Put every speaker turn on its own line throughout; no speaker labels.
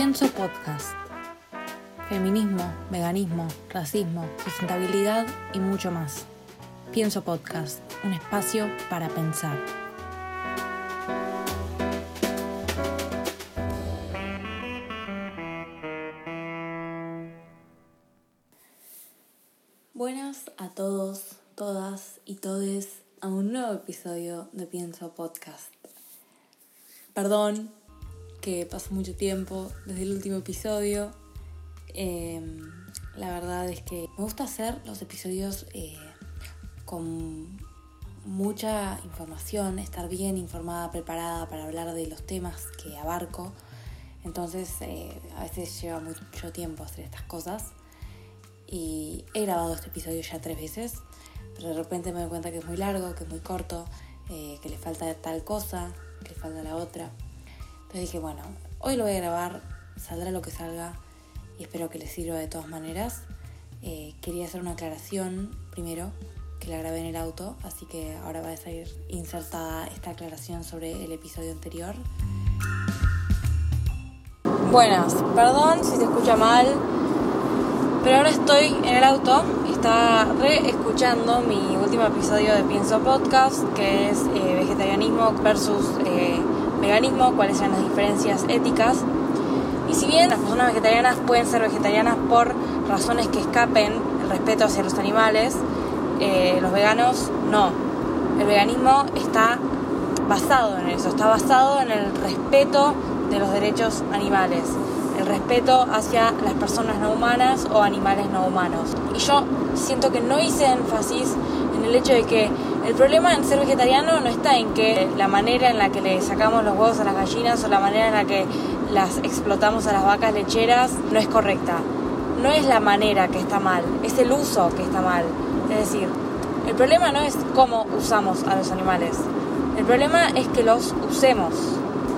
Pienso Podcast. Feminismo, veganismo, racismo, sustentabilidad y mucho más. Pienso Podcast, un espacio para pensar. Buenas a todos, todas y todes a un nuevo episodio de Pienso Podcast. Perdón que pasó mucho tiempo desde el último episodio. Em, la verdad es que me gusta hacer los episodios eh, con mucha información, estar bien informada, preparada para hablar de los temas que abarco. Entonces eh, a veces lleva mucho tiempo hacer estas cosas. Y he grabado este episodio ya tres veces, pero de repente me doy cuenta que es muy largo, que es muy corto, eh, que le falta tal cosa, que le falta la otra. Entonces dije, bueno, hoy lo voy a grabar, saldrá lo que salga y espero que les sirva de todas maneras. Eh, quería hacer una aclaración primero, que la grabé en el auto, así que ahora va a salir insertada esta aclaración sobre el episodio anterior. Buenas, perdón si se escucha mal, pero ahora estoy en el auto y está re escuchando mi último episodio de Pienso Podcast, que es eh, vegetarianismo versus eh, veganismo, cuáles son las diferencias éticas. Y si bien las personas vegetarianas pueden ser vegetarianas por razones que escapen el respeto hacia los animales, eh, los veganos no. El veganismo está basado en eso, está basado en el respeto de los derechos animales, el respeto hacia las personas no humanas o animales no humanos. Y yo siento que no hice énfasis en el hecho de que el problema en ser vegetariano no está en que la manera en la que le sacamos los huevos a las gallinas o la manera en la que las explotamos a las vacas lecheras no es correcta. No es la manera que está mal, es el uso que está mal. Es decir, el problema no es cómo usamos a los animales, el problema es que los usemos.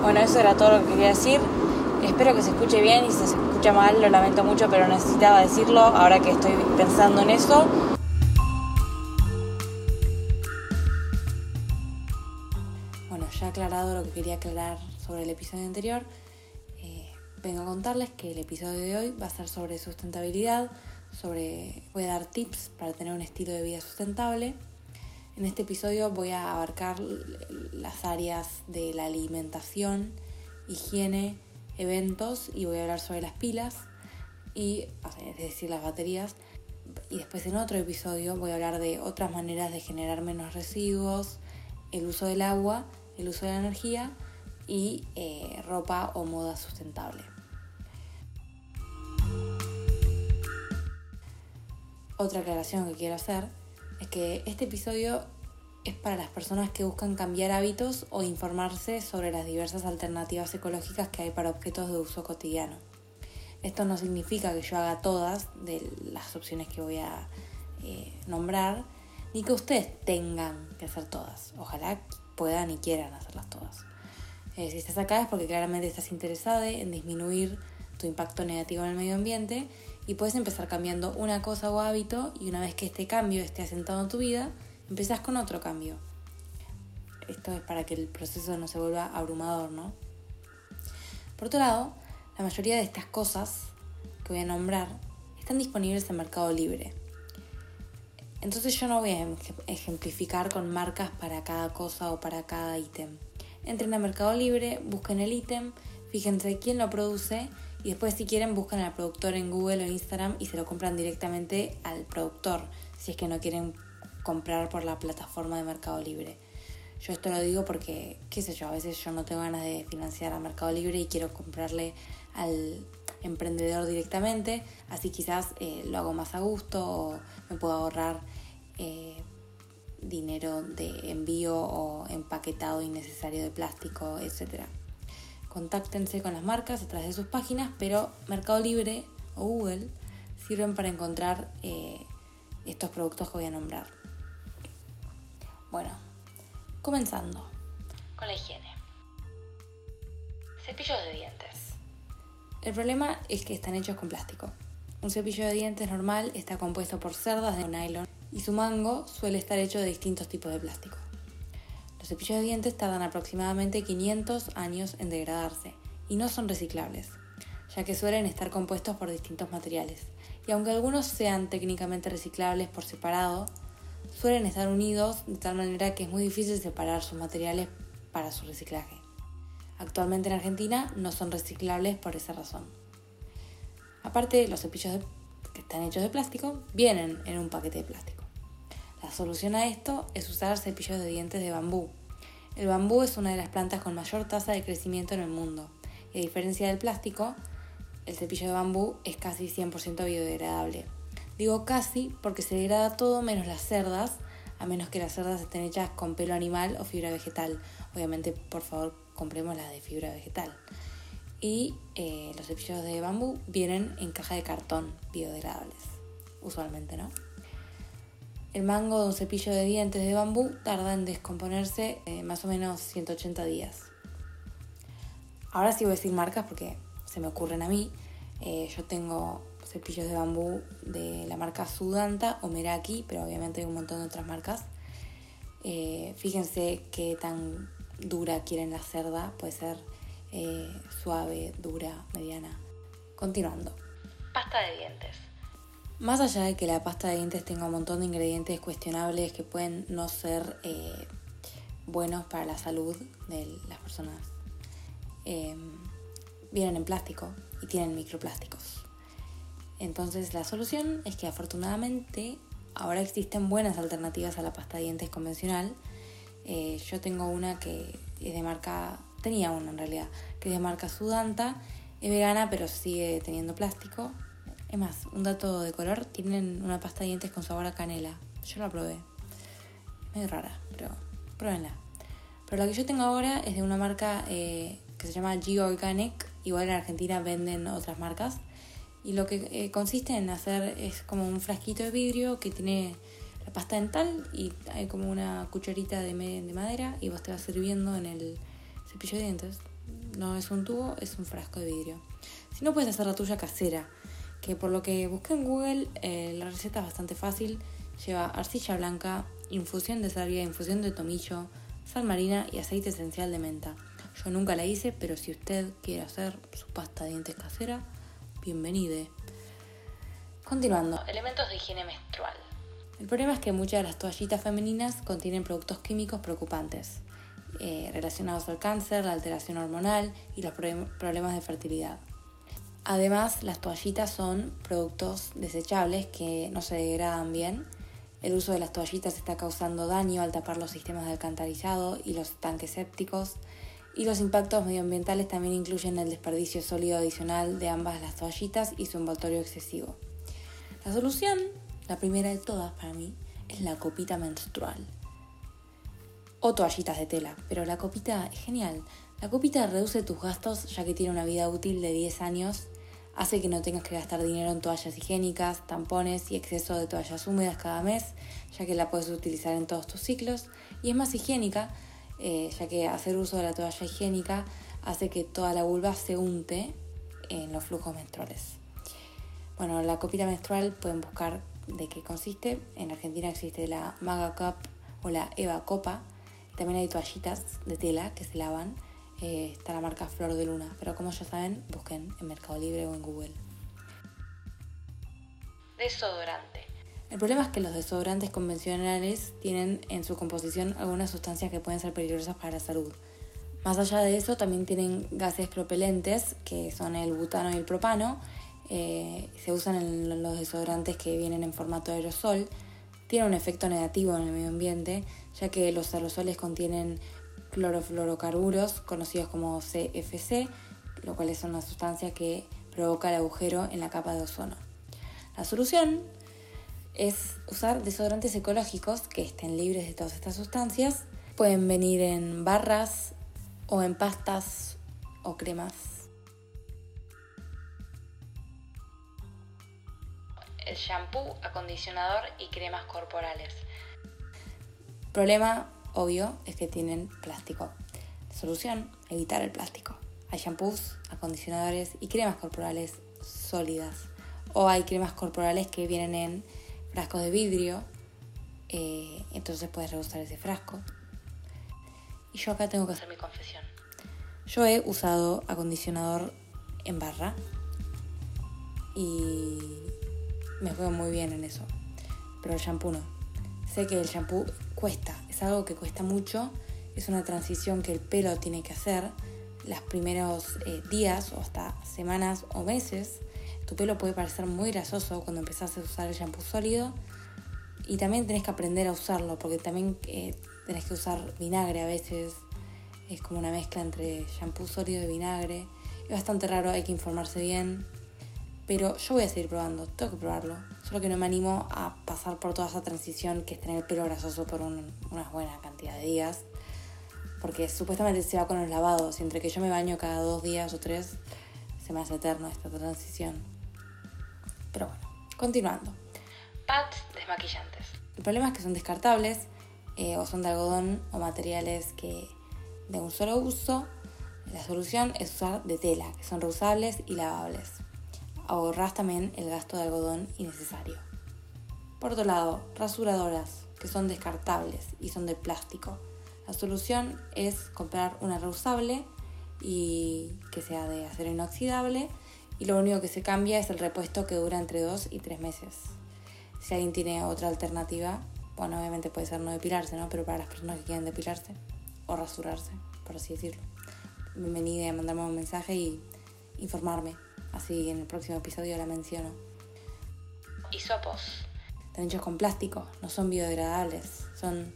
Bueno, eso era todo lo que quería decir. Espero que se escuche bien y si se escucha mal lo lamento mucho, pero necesitaba decirlo ahora que estoy pensando en eso. Aclarado lo que quería aclarar sobre el episodio anterior, eh, vengo a contarles que el episodio de hoy va a ser sobre sustentabilidad, sobre voy a dar tips para tener un estilo de vida sustentable. En este episodio voy a abarcar las áreas de la alimentación, higiene, eventos y voy a hablar sobre las pilas y es decir las baterías y después en otro episodio voy a hablar de otras maneras de generar menos residuos, el uso del agua el uso de la energía y eh, ropa o moda sustentable. Otra aclaración que quiero hacer es que este episodio es para las personas que buscan cambiar hábitos o informarse sobre las diversas alternativas ecológicas que hay para objetos de uso cotidiano. Esto no significa que yo haga todas de las opciones que voy a eh, nombrar, ni que ustedes tengan que hacer todas. Ojalá puedan y quieran hacerlas todas. Eh, si estás acá es porque claramente estás interesada en disminuir tu impacto negativo en el medio ambiente y puedes empezar cambiando una cosa o hábito y una vez que este cambio esté asentado en tu vida, empezás con otro cambio. Esto es para que el proceso no se vuelva abrumador, ¿no? Por otro lado, la mayoría de estas cosas que voy a nombrar están disponibles en Mercado Libre. Entonces yo no voy a ejemplificar con marcas para cada cosa o para cada ítem. Entren a Mercado Libre, busquen el ítem, fíjense quién lo produce y después si quieren buscan al productor en Google o Instagram y se lo compran directamente al productor, si es que no quieren comprar por la plataforma de Mercado Libre. Yo esto lo digo porque, qué sé yo, a veces yo no tengo ganas de financiar a Mercado Libre y quiero comprarle al emprendedor directamente, así quizás eh, lo hago más a gusto o me puedo ahorrar eh, dinero de envío o empaquetado innecesario de plástico, etc. Contáctense con las marcas a través de sus páginas, pero Mercado Libre o Google sirven para encontrar eh, estos productos que voy a nombrar. Bueno, comenzando con la higiene. Cepillos de dientes. El problema es que están hechos con plástico. Un cepillo de dientes normal está compuesto por cerdas de nylon y su mango suele estar hecho de distintos tipos de plástico. Los cepillos de dientes tardan aproximadamente 500 años en degradarse y no son reciclables, ya que suelen estar compuestos por distintos materiales. Y aunque algunos sean técnicamente reciclables por separado, suelen estar unidos de tal manera que es muy difícil separar sus materiales para su reciclaje. Actualmente en Argentina no son reciclables por esa razón. Aparte, los cepillos que están hechos de plástico vienen en un paquete de plástico. La solución a esto es usar cepillos de dientes de bambú. El bambú es una de las plantas con mayor tasa de crecimiento en el mundo a diferencia del plástico, el cepillo de bambú es casi 100% biodegradable. Digo casi porque se degrada todo menos las cerdas, a menos que las cerdas estén hechas con pelo animal o fibra vegetal. Obviamente, por favor, compremos las de fibra vegetal. Y eh, los cepillos de bambú vienen en caja de cartón biodegradables, usualmente, ¿no? El mango de un cepillo de dientes de bambú tarda en descomponerse eh, más o menos 180 días. Ahora sí voy a decir marcas porque se me ocurren a mí. Eh, yo tengo cepillos de bambú de la marca Sudanta o Meraki, pero obviamente hay un montón de otras marcas. Fíjense qué tan dura quieren la cerda, puede ser eh, suave, dura, mediana. Continuando. Pasta de dientes. Más allá de que la pasta de dientes tenga un montón de ingredientes cuestionables que pueden no ser buenos para la salud de las personas vienen en plástico y tienen microplásticos. Entonces la solución es que afortunadamente ahora existen buenas alternativas a la pasta de dientes convencional. Eh, yo tengo una que es de marca, tenía una en realidad, que es de marca Sudanta, es vegana pero sigue teniendo plástico. Es más, un dato de color, tienen una pasta de dientes con sabor a canela. Yo la probé. Es rara, pero pruébenla. Pero la que yo tengo ahora es de una marca eh, que se llama G Organic Igual en Argentina venden otras marcas. Y lo que eh, consiste en hacer es como un frasquito de vidrio que tiene la pasta dental y hay como una cucharita de madera y vos te vas sirviendo en el cepillo de dientes. No es un tubo, es un frasco de vidrio. Si no, puedes hacer la tuya casera, que por lo que busqué en Google, eh, la receta es bastante fácil. Lleva arcilla blanca, infusión de salvia, infusión de tomillo, sal marina y aceite esencial de menta. Yo nunca la hice, pero si usted quiere hacer su pasta de dientes casera, bienvenide. Continuando, elementos de higiene menstrual. El problema es que muchas de las toallitas femeninas contienen productos químicos preocupantes, eh, relacionados al cáncer, la alteración hormonal y los problemas de fertilidad. Además, las toallitas son productos desechables que no se degradan bien. El uso de las toallitas está causando daño al tapar los sistemas de alcantarizado y los tanques sépticos, y los impactos medioambientales también incluyen el desperdicio sólido adicional de ambas las toallitas y su envoltorio excesivo. La solución, la primera de todas para mí, es la copita menstrual. O toallitas de tela, pero la copita es genial. La copita reduce tus gastos ya que tiene una vida útil de 10 años, hace que no tengas que gastar dinero en toallas higiénicas, tampones y exceso de toallas húmedas cada mes, ya que la puedes utilizar en todos tus ciclos, y es más higiénica eh, ya que hacer uso de la toalla higiénica hace que toda la vulva se unte en los flujos menstruales. Bueno, la copita menstrual pueden buscar de qué consiste. En Argentina existe la Maga Cup o la Eva Copa. También hay toallitas de tela que se lavan. Eh, está la marca Flor de Luna, pero como ya saben, busquen en Mercado Libre o en Google. Desodorante. El problema es que los desodorantes convencionales tienen en su composición algunas sustancias que pueden ser peligrosas para la salud. Más allá de eso, también tienen gases propelentes, que son el butano y el propano. Eh, se usan en los desodorantes que vienen en formato aerosol. Tienen un efecto negativo en el medio ambiente, ya que los aerosoles contienen clorofluorocarburos, conocidos como CFC, lo cual es una sustancia que provoca el agujero en la capa de ozono. La solución es usar desodorantes ecológicos que estén libres de todas estas sustancias. Pueden venir en barras o en pastas o cremas. Shampoo, acondicionador y cremas corporales. Problema obvio es que tienen plástico. Solución, evitar el plástico. Hay shampoos, acondicionadores y cremas corporales sólidas. O hay cremas corporales que vienen en frasco de vidrio, eh, entonces puedes reusar ese frasco. Y yo acá tengo que hacer mi confesión. Yo he usado acondicionador en barra y me juego muy bien en eso. Pero el shampoo no. Sé que el shampoo cuesta, es algo que cuesta mucho, es una transición que el pelo tiene que hacer los primeros eh, días o hasta semanas o meses. Tu pelo puede parecer muy grasoso cuando empezás a usar el shampoo sólido y también tenés que aprender a usarlo porque también eh, tenés que usar vinagre a veces. Es como una mezcla entre shampoo sólido y vinagre. Es bastante raro, hay que informarse bien. Pero yo voy a seguir probando, tengo que probarlo. Solo que no me animo a pasar por toda esa transición que es tener el pelo grasoso por una buena cantidad de días. Porque supuestamente se va con los lavados. Y entre que yo me baño cada dos días o tres, se me hace eterno esta transición. Pero bueno, continuando. Pads desmaquillantes. El problema es que son descartables eh, o son de algodón o materiales que de un solo uso. La solución es usar de tela, que son reusables y lavables ahorras también el gasto de algodón innecesario. Por otro lado, rasuradoras, que son descartables y son de plástico. La solución es comprar una reusable y que sea de acero inoxidable y lo único que se cambia es el repuesto que dura entre 2 y 3 meses. Si alguien tiene otra alternativa, bueno, obviamente puede ser no depilarse, ¿no? Pero para las personas que quieren depilarse o rasurarse, por así decirlo, bienvenida a mandarme un mensaje y informarme así en el próximo episodio la menciono. Hisopos. Están hechos con plástico, no son biodegradables, son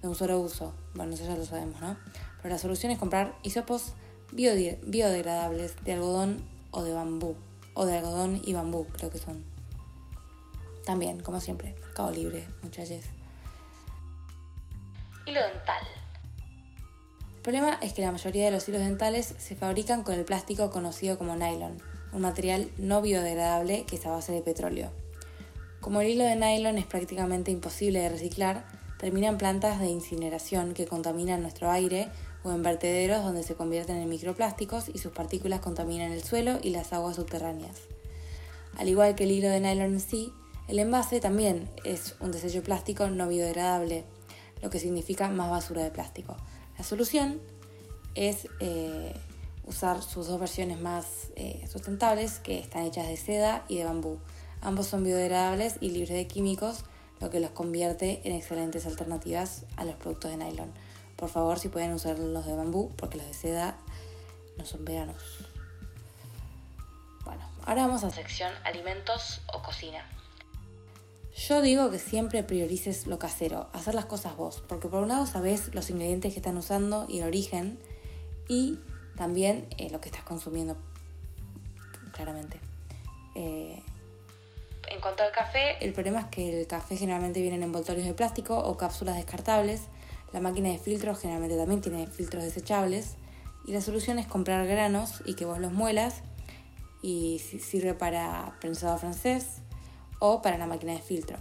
de un solo uso. Bueno, eso ya lo sabemos, ¿no? Pero la solución es comprar hisopos biodegradables de algodón o de bambú. O de algodón y bambú, creo que son. También, como siempre, mercado libre, muchachos. Hilo dental. El problema es que la mayoría de los hilos dentales se fabrican con el plástico conocido como nylon, un material no biodegradable que es a base de petróleo. Como el hilo de nylon es prácticamente imposible de reciclar, termina plantas de incineración que contaminan nuestro aire o en vertederos donde se convierten en microplásticos y sus partículas contaminan el suelo y las aguas subterráneas. Al igual que el hilo de nylon en sí, el envase también es un desecho plástico no biodegradable, lo que significa más basura de plástico. La solución es eh, usar sus dos versiones más eh, sustentables, que están hechas de seda y de bambú. Ambos son biodegradables y libres de químicos, lo que los convierte en excelentes alternativas a los productos de nylon. Por favor, si pueden usar los de bambú, porque los de seda no son veganos. Bueno, ahora vamos a la sección alimentos o cocina. Yo digo que siempre priorices lo casero, hacer las cosas vos, porque por un lado sabes los ingredientes que están usando y el origen, y también eh, lo que estás consumiendo, claramente. Eh, en cuanto al café, el problema es que el café generalmente viene en envoltorios de plástico o cápsulas descartables. La máquina de filtros generalmente también tiene filtros desechables. Y la solución es comprar granos y que vos los muelas. Y sirve para prensado francés o para la máquina de filtro.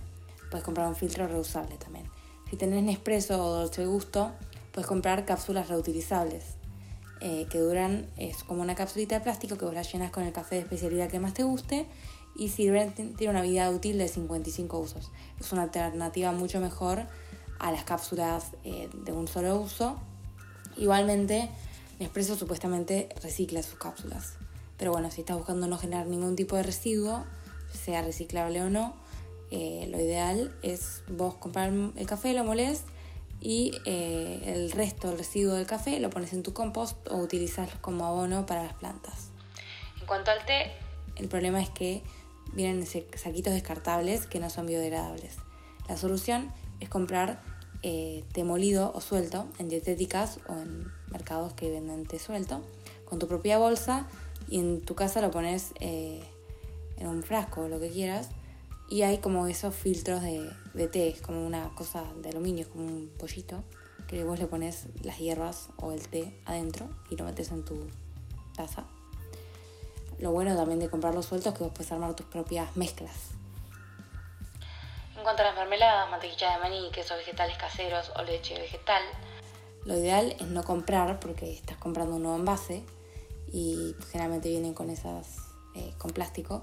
Puedes comprar un filtro reusable también. Si tenés Nespresso o Dolce Gusto, puedes comprar cápsulas reutilizables. Eh, que duran, es como una capsulita de plástico que vos la llenas con el café de especialidad que más te guste y sirve, tiene una vida útil de 55 usos. Es una alternativa mucho mejor a las cápsulas eh, de un solo uso. Igualmente, Nespresso supuestamente recicla sus cápsulas. Pero bueno, si estás buscando no generar ningún tipo de residuo, sea reciclable o no, eh, lo ideal es vos comprar el café, lo molés y eh, el resto, el residuo del café, lo pones en tu compost o utilizas como abono para las plantas. En cuanto al té, el problema es que vienen saquitos descartables que no son biodegradables. La solución es comprar eh, té molido o suelto en dietéticas o en mercados que venden té suelto con tu propia bolsa y en tu casa lo pones eh, en un frasco o lo que quieras y hay como esos filtros de, de té, es como una cosa de aluminio, es como un pollito, que vos le pones las hierbas o el té adentro y lo metes en tu taza. Lo bueno también de comprarlos sueltos es que vos puedes armar tus propias mezclas. En cuanto a las mermeladas, mantequilla de maní, quesos vegetales caseros o leche vegetal, lo ideal es no comprar porque estás comprando un nuevo envase y generalmente vienen con esas eh, con plástico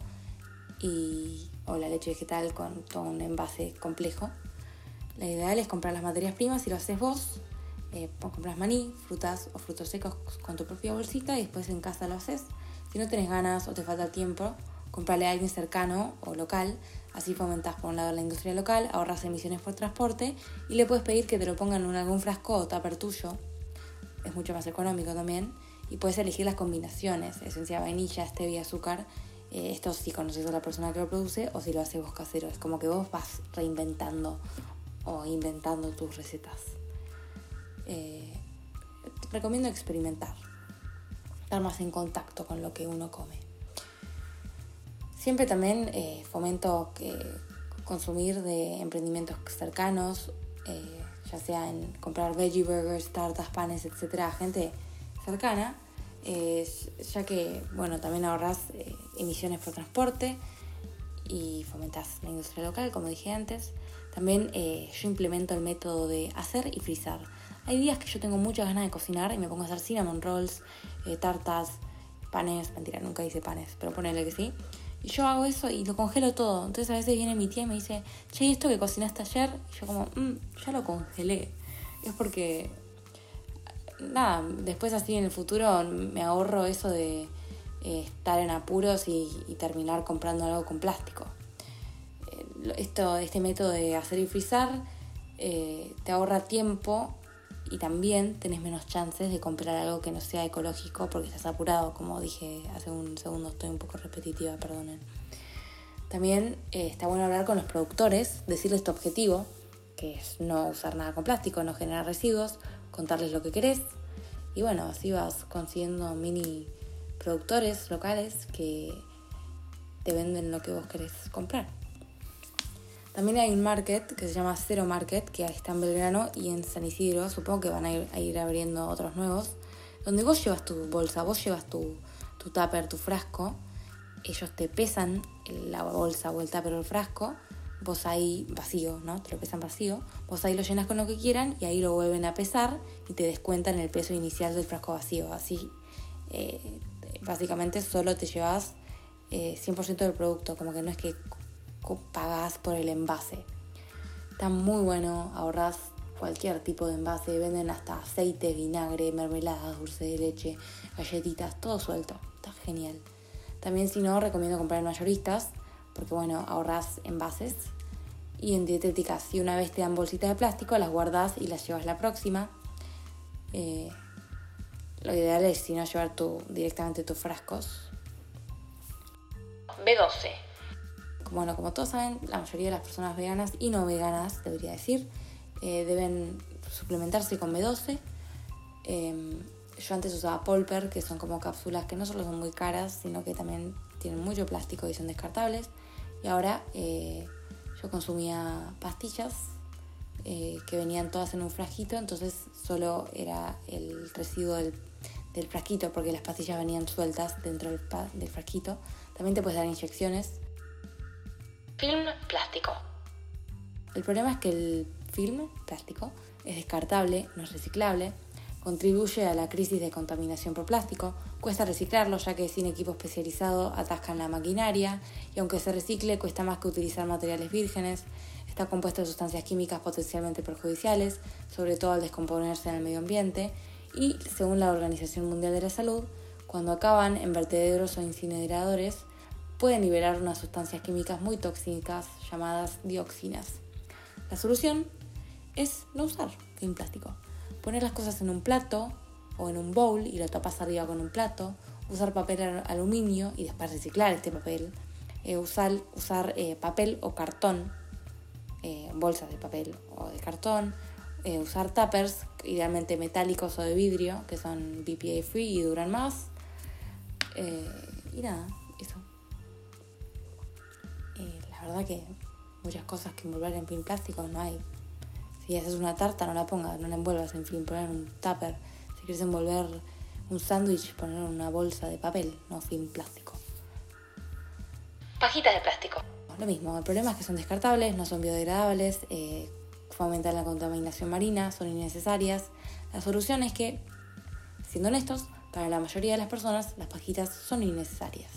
y o la leche vegetal con todo un envase complejo. La ideal es comprar las materias primas y lo haces vos. Eh, compras maní, frutas o frutos secos con tu propia bolsita y después en casa lo haces. Si no tenés ganas o te falta tiempo, comprarle a alguien cercano o local, así fomentas por un lado la industria local, ahorras emisiones por transporte y le puedes pedir que te lo pongan en algún frasco o tupper tuyo, es mucho más económico también, y puedes elegir las combinaciones, esencia vainilla, stevia, azúcar, eh, esto si conoces a la persona que lo produce o si lo haces vos casero, es como que vos vas reinventando o inventando tus recetas. Eh, recomiendo experimentar, estar más en contacto con lo que uno come. Siempre también eh, fomento que consumir de emprendimientos cercanos, ya sea en comprar veggie burgers, tartas, panes, etcétera, gente cercana, ya que bueno también ahorras emisiones por transporte y fomentas la industria local, como dije antes. También yo implemento el método de hacer y frizar hay días que yo tengo muchas ganas de cocinar y me pongo a hacer cinnamon rolls, eh, tartas, panes, mentira, nunca hice panes, pero ponele que sí. Y yo hago eso y lo congelo todo. Entonces a veces viene mi tía y me dice, che, ¿y esto que cocinaste ayer? Y yo como, mmm, ya lo congelé. Es porque, nada, después así en el futuro me ahorro eso de eh, estar en apuros y, terminar comprando algo con plástico. Eh, esto, este método de hacer y frizar te ahorra tiempo y también tenés menos chances de comprar algo que no sea ecológico porque estás apurado, como dije hace un segundo, estoy un poco repetitiva, perdonen. También eh, está bueno hablar con los productores, decirles tu objetivo, que es no usar nada con plástico, no generar residuos, contarles lo que querés y bueno, así vas consiguiendo mini productores locales que te venden lo que vos querés comprar. También hay un market que se llama Cero Market, que está en Belgrano y en San Isidro. Supongo que van a ir, abriendo otros nuevos. Donde vos llevas tu bolsa, vos llevas tu, tu tupper, tu frasco. Ellos te pesan la bolsa o el tupper o el frasco. Vos ahí vacío, ¿no? Te lo pesan vacío. Vos ahí lo llenas con lo que quieran y ahí lo vuelven a pesar y te descuentan el peso inicial del frasco vacío. Así, eh, básicamente solo te llevas 100% eh, del producto. Como que no es que pagás por el envase. Está muy bueno, ahorras cualquier tipo de envase, venden hasta aceite, vinagre, mermeladas, dulce de leche, galletitas, todo suelto. Está genial. También si no, recomiendo comprar mayoristas, porque bueno, ahorras envases. Y en dietéticas, si una vez te dan bolsitas de plástico, las guardas y las llevas la próxima. Eh, lo ideal es si no llevar tu, directamente tus frascos. B12 bueno, como todos saben, la mayoría de las personas veganas y no veganas, debería decir, eh, deben suplementarse con B12. Em, yo antes usaba Polper, que son como cápsulas que no solo son muy caras, sino que también tienen mucho plástico y son descartables. Y ahora eh, yo consumía pastillas eh, que venían todas en un frasquito, entonces solo era el residuo del, del frasquito, porque las pastillas venían sueltas dentro del, del frasquito. También te puedes dar inyecciones
Film plástico.
El problema es que el film plástico es descartable, no es reciclable, contribuye a la crisis de contaminación por plástico, cuesta reciclarlo ya que sin equipo especializado atascan la maquinaria y aunque se recicle cuesta más que utilizar materiales vírgenes, está compuesto de sustancias químicas potencialmente perjudiciales, sobre todo al descomponerse en el medio ambiente y, según la Organización Mundial de la Salud, cuando acaban en vertederos o incineradores, pueden liberar unas sustancias químicas muy tóxicas llamadas dioxinas. La solución es no usar film plástico. Poner las cosas en un plato o en un bowl y lo tapas arriba con un plato. Usar papel aluminio y después reciclar este papel. Eh, usar usar eh, papel o cartón, eh, bolsas de papel o de cartón. usar tuppers, idealmente metálicos o de vidrio, que son BPA free y duran más. y nada, la verdad que muchas cosas que envolver en film plástico no hay. Si haces una tarta, no la pongas, no la envuelvas en film, poner un tupper. Si quieres envolver un sándwich, poner una bolsa de papel, no film plástico.
Pajitas de plástico.
Lo mismo, el problema es que son descartables, no son biodegradables, eh, fomentan la contaminación marina, son innecesarias. La solución es que, siendo honestos, para la mayoría de las personas las pajitas son innecesarias.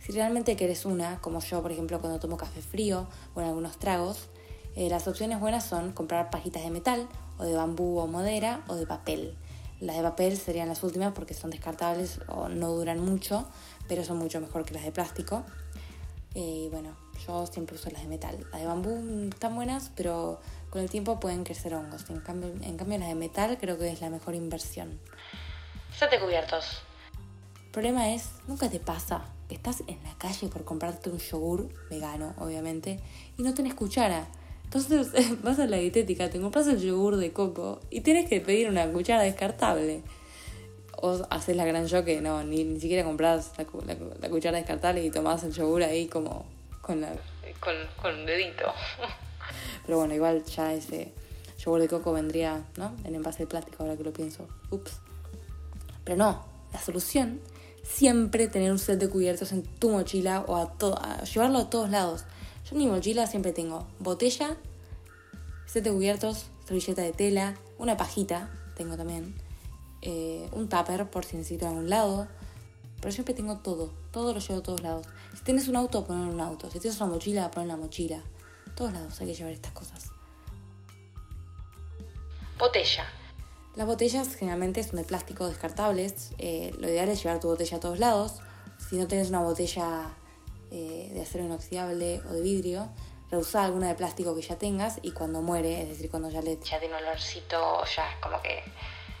Si realmente querés una, como yo, por ejemplo, cuando tomo café frío o en algunos tragos, eh, las opciones buenas son comprar pajitas de metal, o de bambú o madera, o de papel. Las de papel serían las últimas porque son descartables o no duran mucho, pero son mucho mejor que las de plástico. Eh, y bueno, yo siempre uso las de metal. Las de bambú están buenas, pero con el tiempo pueden crecer hongos. En cambio, en cambio las de metal creo que es la mejor inversión.
Set de cubiertos.
El problema es, nunca te pasa que estás en la calle por comprarte un yogur vegano, obviamente, y no tenés cuchara. Entonces vas a la dietética, te compras el yogur de coco y tienes que pedir una cuchara descartable. O haces la gran yo que no, ni, ni siquiera compras la, la la cuchara descartable y tomás el yogur ahí como con la...
Con, con un dedito.
Pero bueno, igual ya ese yogur de coco vendría, ¿no? En envase de plástico, ahora que lo pienso. Ups. Pero no, la solución, siempre tener un set de cubiertos en tu mochila o a, to- a llevarlo a todos lados. Yo en mi mochila siempre tengo botella, set de cubiertos, servilleta de tela, una pajita, tengo también, eh, un tupper por si necesito a algún lado. Pero siempre tengo todo, todo lo llevo a todos lados. Si tienes un auto, poner un auto. Si tienes una mochila, poner la mochila. A todos lados hay que llevar estas cosas.
Botella.
Las botellas generalmente son de plástico descartables. eh, lo ideal es llevar tu botella a todos lados. Si no tienes una botella eh, de acero inoxidable o de vidrio, reusá alguna de plástico que ya tengas y cuando muere, es decir, cuando ya le
Ya tiene un olorcito, ya es como que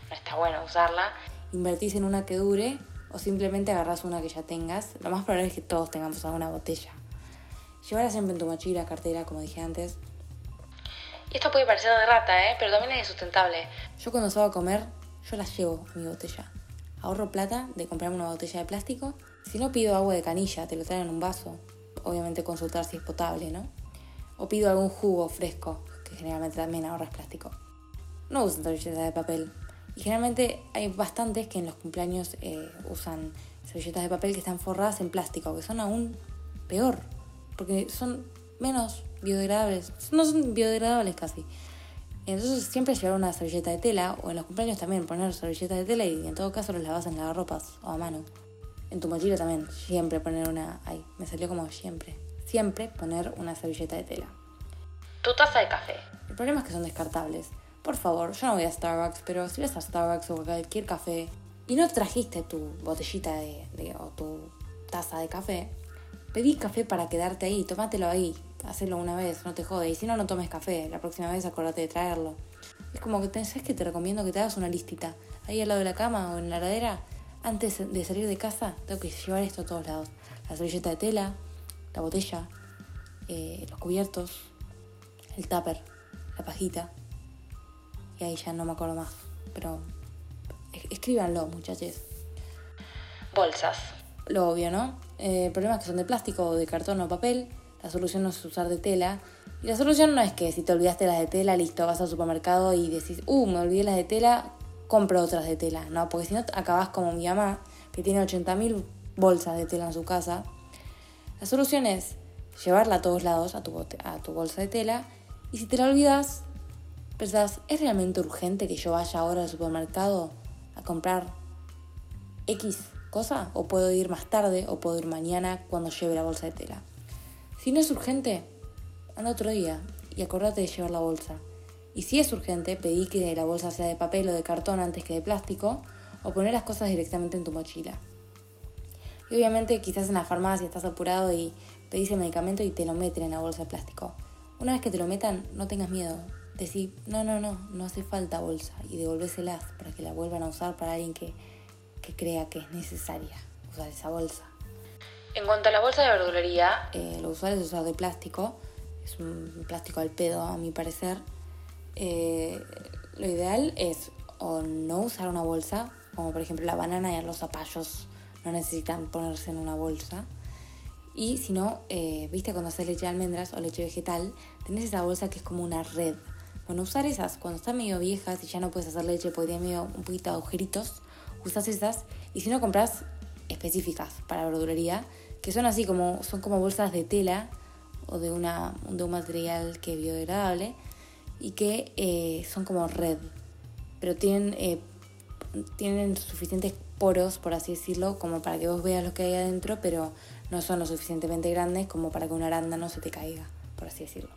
no está bueno usarla.
invertís en una que dure o simplemente agarrás una que ya tengas, lo más probable es que todos tengamos alguna botella. Llevarla siempre en tu mochila, cartera, como dije antes.
Y esto puede parecer de rata, ¿eh? Pero también es sustentable.
Yo cuando salgo a comer, yo la llevo mi botella. Ahorro plata de comprarme una botella de plástico. Si no pido agua de canilla, te lo traen en un vaso. Obviamente consultar si es potable, ¿no? O pido algún jugo fresco, que generalmente también ahorras plástico. No usan servilletas de papel. Y generalmente hay bastantes que en los cumpleaños eh, usan servilletas de papel que están forradas en plástico, que son aún peor, porque son menos biodegradables. No son biodegradables casi. Entonces siempre llevar una servilleta de tela o en los cumpleaños también poner servilleta de tela y en todo caso los lavas en lavarropas o a mano. En tu mochila también siempre poner una... Ay, me salió como siempre. Siempre poner una servilleta de tela.
Tu taza de café.
El problema es que son descartables. Por favor, yo no voy a Starbucks, pero si vas a Starbucks o a cualquier café y no trajiste tu botellita de, de- o tu taza de café, pedí café para quedarte ahí, tómatelo ahí, hacelo una vez, no te jode. Y si no, no tomes café, la próxima vez acordate de traerlo. Es como que ¿sabes que te recomiendo que te hagas una listita? Ahí al lado de la cama o en la heladera, antes de salir de casa, tengo que llevar esto a todos lados. La servilleta de tela, la botella, eh, los cubiertos, el tupper, la pajita. Y ahí ya no me acuerdo más. Pero es- escríbanlo, muchachos.
Bolsas.
Lo obvio, ¿no? Eh, el problema es que son de plástico o de cartón o papel. La solución no es usar de tela. Y la solución no es que si te olvidaste las de tela, listo, vas al supermercado y decís, uh, me olvidé las de tela, compro otras de tela. No, porque si no acabás como mi mamá, que tiene 80.000 bolsas de tela en su casa. La solución es llevarla a todos lados, a tu, a tu bolsa de tela. Y si te la olvidas, pensás, ¿es realmente urgente que yo vaya ahora al supermercado a comprar X cosa? ¿O puedo ir más tarde o puedo ir mañana cuando lleve la bolsa de tela? Si no es urgente, anda otro día y acordate de llevar la bolsa. Y si es urgente, pedí que la bolsa sea de papel o de cartón antes que de plástico o poner las cosas directamente en tu mochila. Y obviamente quizás en la farmacia estás apurado y pedís el medicamento y te lo meten en la bolsa de plástico. Una vez que te lo metan, no tengas miedo. Decís, no, no, no, no hace falta bolsa y devolvéselas para que la vuelvan a usar para alguien que, que crea que es necesaria usar esa bolsa.
En cuanto a la bolsa de verdulería,
Eh, lo usual es usar de plástico, es un plástico al pedo a mi parecer. Eh, lo ideal es o no usar una bolsa, como por ejemplo la banana y los zapallos no necesitan ponerse en una bolsa. Y si no, eh, viste cuando haces leche de almendras o leche vegetal, tenés esa bolsa que es como una red. Bueno, usar esas cuando están medio viejas y ya no puedes hacer leche porque tiene medio un poquito de agujeritos, usas esas. Y si no, compras específicas para verdulería, que son así como, son como bolsas de tela o de, una, de un material que es biodegradable y que eh, son como red, pero tienen, eh, tienen suficientes poros, por así decirlo, como para que vos veas lo que hay adentro, pero no son lo suficientemente grandes como para que una arándano se te caiga, por así decirlo.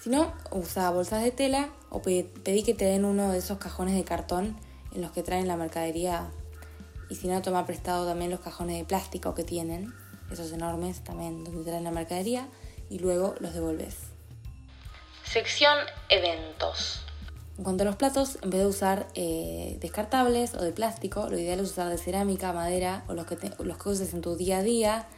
Si no, usa bolsas de tela o pe- pedí que te den uno de esos cajones de cartón en los que traen la mercadería. Y si no, toma prestado también los cajones de plástico que tienen. esos enormes también donde traen la mercadería, y luego los devolves.
Sección eventos.
En cuanto a los platos, en vez de usar eh, descartables o de plástico, lo ideal es usar de cerámica, madera o los que, los que uses en tu día a día.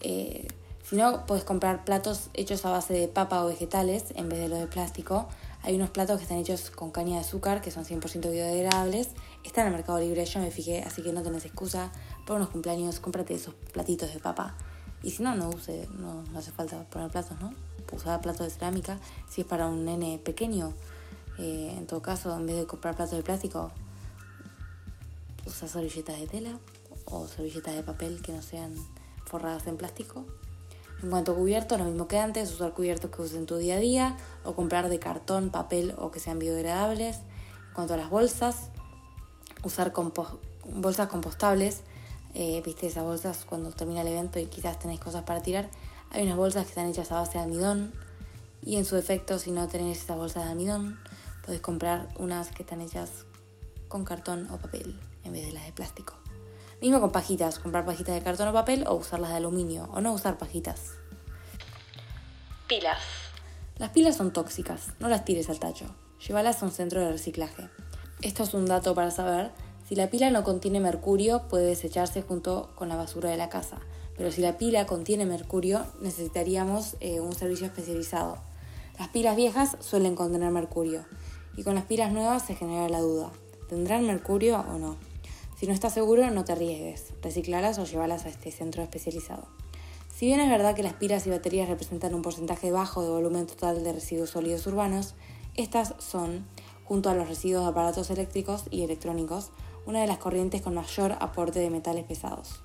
Eh, si no, puedes comprar platos hechos a base de papa o vegetales en vez de los de plástico. Hay unos platos que están hechos con caña de azúcar que son 100% biodegradables. Está en el Mercado Libre, yo me fijé, así que no tenés excusa. Por unos cumpleaños, cómprate esos platitos de papa. Y si no, no use, no, hace falta poner platos, ¿no? Usar platos de cerámica. Si es para un nene pequeño, eh, en todo caso, en vez de comprar platos de plástico, usa servilletas de tela o servilletas de papel que no sean forradas en plástico en cuanto a cubiertos, lo mismo que antes, usar cubiertos que uses en tu día a día o comprar de cartón, papel o que sean biodegradables. En cuanto a las bolsas, usar bolsas compostables. Eh, Viste esas bolsas cuando termina el evento y quizás tenéis cosas para tirar. Hay unas bolsas que están hechas a base de almidón y en su defecto, si no tenéis esas bolsas de almidón, podéis comprar unas que están hechas con cartón o papel en vez de las de plástico. Mismo con pajitas, comprar pajitas de cartón o papel o usarlas de aluminio o no usar pajitas.
Pilas.
Las pilas son tóxicas, no las tires al tacho. Llévalas a un centro de reciclaje. Esto es un dato para saber. Si la pila no contiene mercurio, puede desecharse junto con la basura de la casa. Pero si la pila contiene mercurio, necesitaríamos eh, un servicio especializado. Las pilas viejas suelen contener mercurio y con las pilas nuevas se genera la duda. ¿Tendrán mercurio o no? Si no estás seguro, no te arriesgues. Reciclalas o llévalas a este centro especializado. Si bien es verdad que las pilas y baterías representan un porcentaje bajo de volumen total de residuos sólidos urbanos, estas son, junto a los residuos de aparatos eléctricos y electrónicos, una de las corrientes con mayor aporte de metales pesados.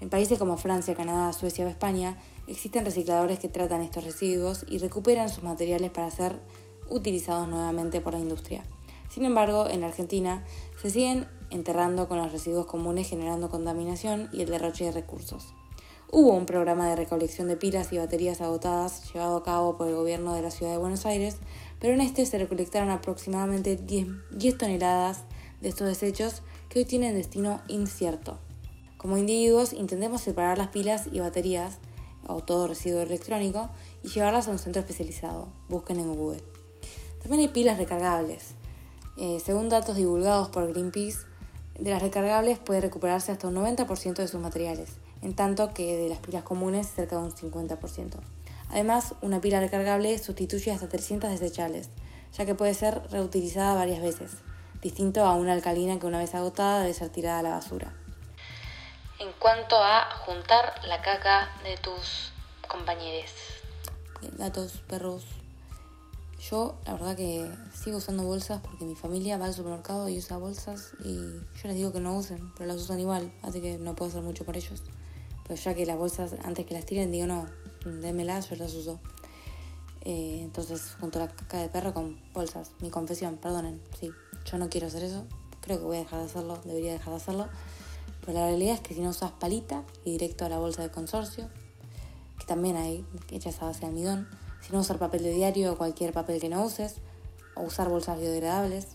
En países como Francia, Canadá, Suecia o España, existen recicladores que tratan estos residuos y recuperan sus materiales para ser utilizados nuevamente por la industria. Sin embargo, en Argentina se siguen enterrando con los residuos comunes generando contaminación y el derroche de recursos. Hubo un programa de recolección de pilas y baterías agotadas llevado a cabo por el gobierno de la ciudad de Buenos Aires, pero en este se recolectaron aproximadamente 10, toneladas de estos desechos que hoy tienen destino incierto. Como individuos intentemos separar las pilas y baterías o todo residuo electrónico y llevarlas a un centro especializado. Busquen en Google. También hay pilas recargables. Eh, según datos divulgados por Greenpeace, de las recargables puede recuperarse hasta un 90% de sus materiales, en tanto que de las pilas comunes cerca de un 50%. Además, una pila recargable sustituye hasta 300 desechables, ya que puede ser reutilizada varias veces, distinto a una alcalina que una vez agotada debe ser tirada a la basura.
En cuanto a juntar la caca de tus compañeros.
Gatos, perros, yo, la verdad que sigo usando bolsas porque mi familia va al supermercado y usa bolsas y yo les digo que no usen, pero las usan igual, así que no puedo hacer mucho por ellos. Pero ya que las bolsas, antes que las tiren, digo no, démelas, yo las uso. Eh, entonces, junto a la caca de perro con bolsas. Mi confesión, perdonen, sí, yo no quiero hacer eso. Creo que voy a dejar de hacerlo, debería dejar de hacerlo. Pero la realidad es que si no usas palita y directo a la bolsa de consorcio, que también hay hechas a base de almidón, si no usar papel de diario o cualquier papel que no uses, o usar bolsas biodegradables.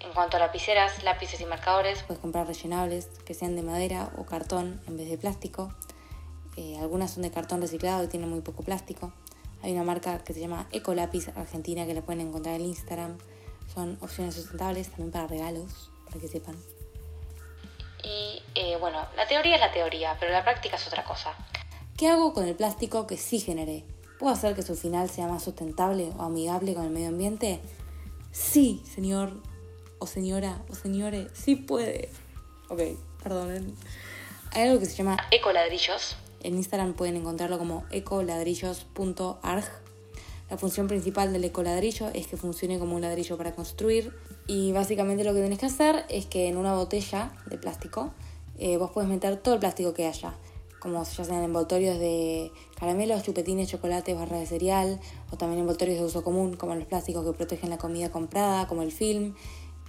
En cuanto a lapiceras, lápices y marcadores,
puedes comprar rellenables que sean de madera o cartón en vez de plástico. Eh, algunas son de cartón reciclado y tienen muy poco plástico. Hay una marca que se llama Ecolapis Argentina que la pueden encontrar en Instagram. Son opciones sustentables también para regalos, para que sepan.
Y eh, bueno, la teoría es la teoría, pero la práctica es otra cosa.
¿Qué hago con el plástico que sí generé? ¿Puedo hacer que su final sea más sustentable o amigable con el medio ambiente? Sí, señor, o señora, o señores, sí puede. Ok, perdonen. Hay algo que se llama
ecoladrillos.
En Instagram pueden encontrarlo como ecoladrillos.arg. La función principal del ecoladrillo es que funcione como un ladrillo para construir. Y básicamente lo que tenés que hacer es que en una botella de plástico eh, vos puedes meter todo el plástico que haya como ya sean envoltorios de caramelos, chupetines, chocolates, barras de cereal, o también envoltorios de uso común, como los plásticos que protegen la comida comprada, como el film,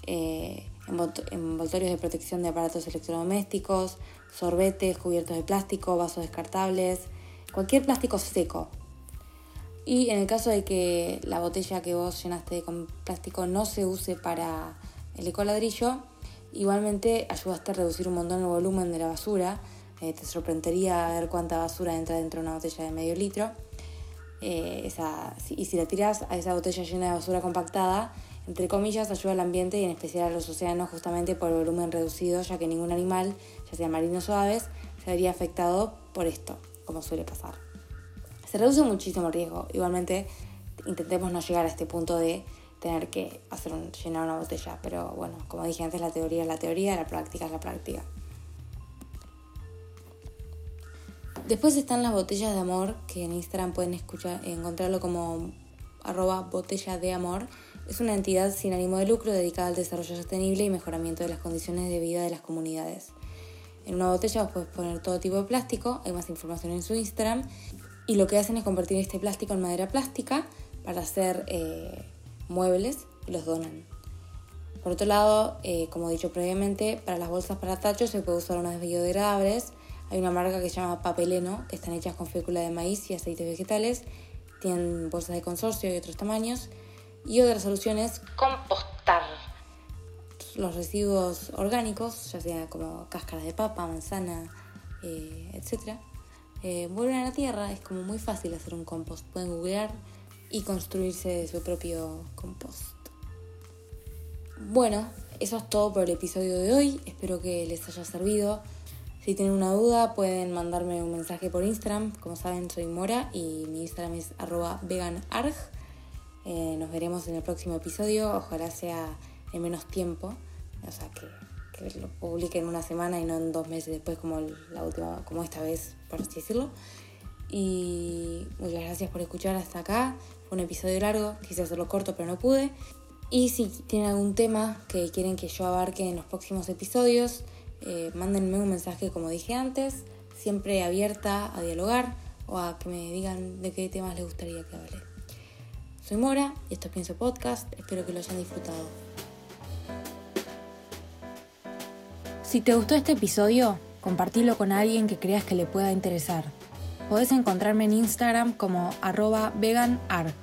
eh, envoltorios de protección de aparatos electrodomésticos, sorbetes, cubiertos de plástico, vasos descartables, cualquier plástico seco. Y en el caso de que la botella que vos llenaste con plástico no se use para el ecoladrillo, igualmente ayudaste a reducir un montón el volumen de la basura, Eh, te sorprendería ver cuánta basura entra dentro de una botella de medio litro. Eh, y si la tiras a esa botella llena de basura compactada, entre comillas, ayuda al ambiente y en especial a los océanos justamente por el volumen reducido, ya que ningún animal, ya sea marinos o aves, se vería afectado por esto, como suele pasar. Se reduce muchísimo el riesgo. Igualmente, intentemos no llegar a este punto de tener que hacer llenar una botella, pero bueno, como dije antes, la teoría es la teoría, la práctica es la práctica. Después están las botellas de amor, que en Instagram pueden escuchar, encontrarlo como arroba botella de amor. Es una entidad sin ánimo de lucro dedicada al desarrollo sostenible y mejoramiento de las condiciones de vida de las comunidades. En una botella vos podés poner todo tipo de plástico, hay más información en su Instagram. Y lo que hacen es convertir este plástico en madera plástica para hacer eh, muebles y los donan. Por otro lado, eh, como he dicho previamente, para las bolsas para tachos se puede usar unas biodegradables. Hay una marca que se llama Papeleno, que están hechas con fécula de maíz y aceites vegetales. Tienen bolsas de consorcio y otros tamaños. Y otras soluciones,
compostar
los residuos orgánicos, ya sea como cáscaras de papa, manzana, eh, etc. Eh, vuelven a la tierra, es como muy fácil hacer un compost. Pueden googlear y construirse su propio compost. Bueno, eso es todo por el episodio de hoy. Espero que les haya servido. Si tienen una duda pueden mandarme un mensaje por Instagram. Como saben soy Mora y mi Instagram es veganarg. Eh, nos veremos en el próximo episodio. Ojalá sea en menos tiempo. O que, que lo publique en una semana y no en dos meses después como, la última, como esta vez, por así decirlo. Y muchas gracias por escuchar hasta acá. Fue un episodio largo, quise hacerlo corto pero no pude. Y si tienen algún tema que quieren que yo abarque en los próximos episodios, eh, mándenme un mensaje como dije antes, siempre abierta a dialogar o a que me digan de qué temas les gustaría que hable. Soy Mora y esto es Pienso Podcast, espero que lo hayan disfrutado.
Si te gustó este episodio, compartilo con alguien que creas que le pueda interesar. Podés encontrarme en Instagram como arroba veganarg,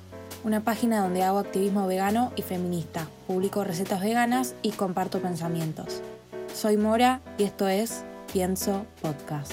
una página donde hago activismo vegano y feminista, publico recetas veganas y comparto pensamientos. Soy Mora y esto es Pienso Podcast.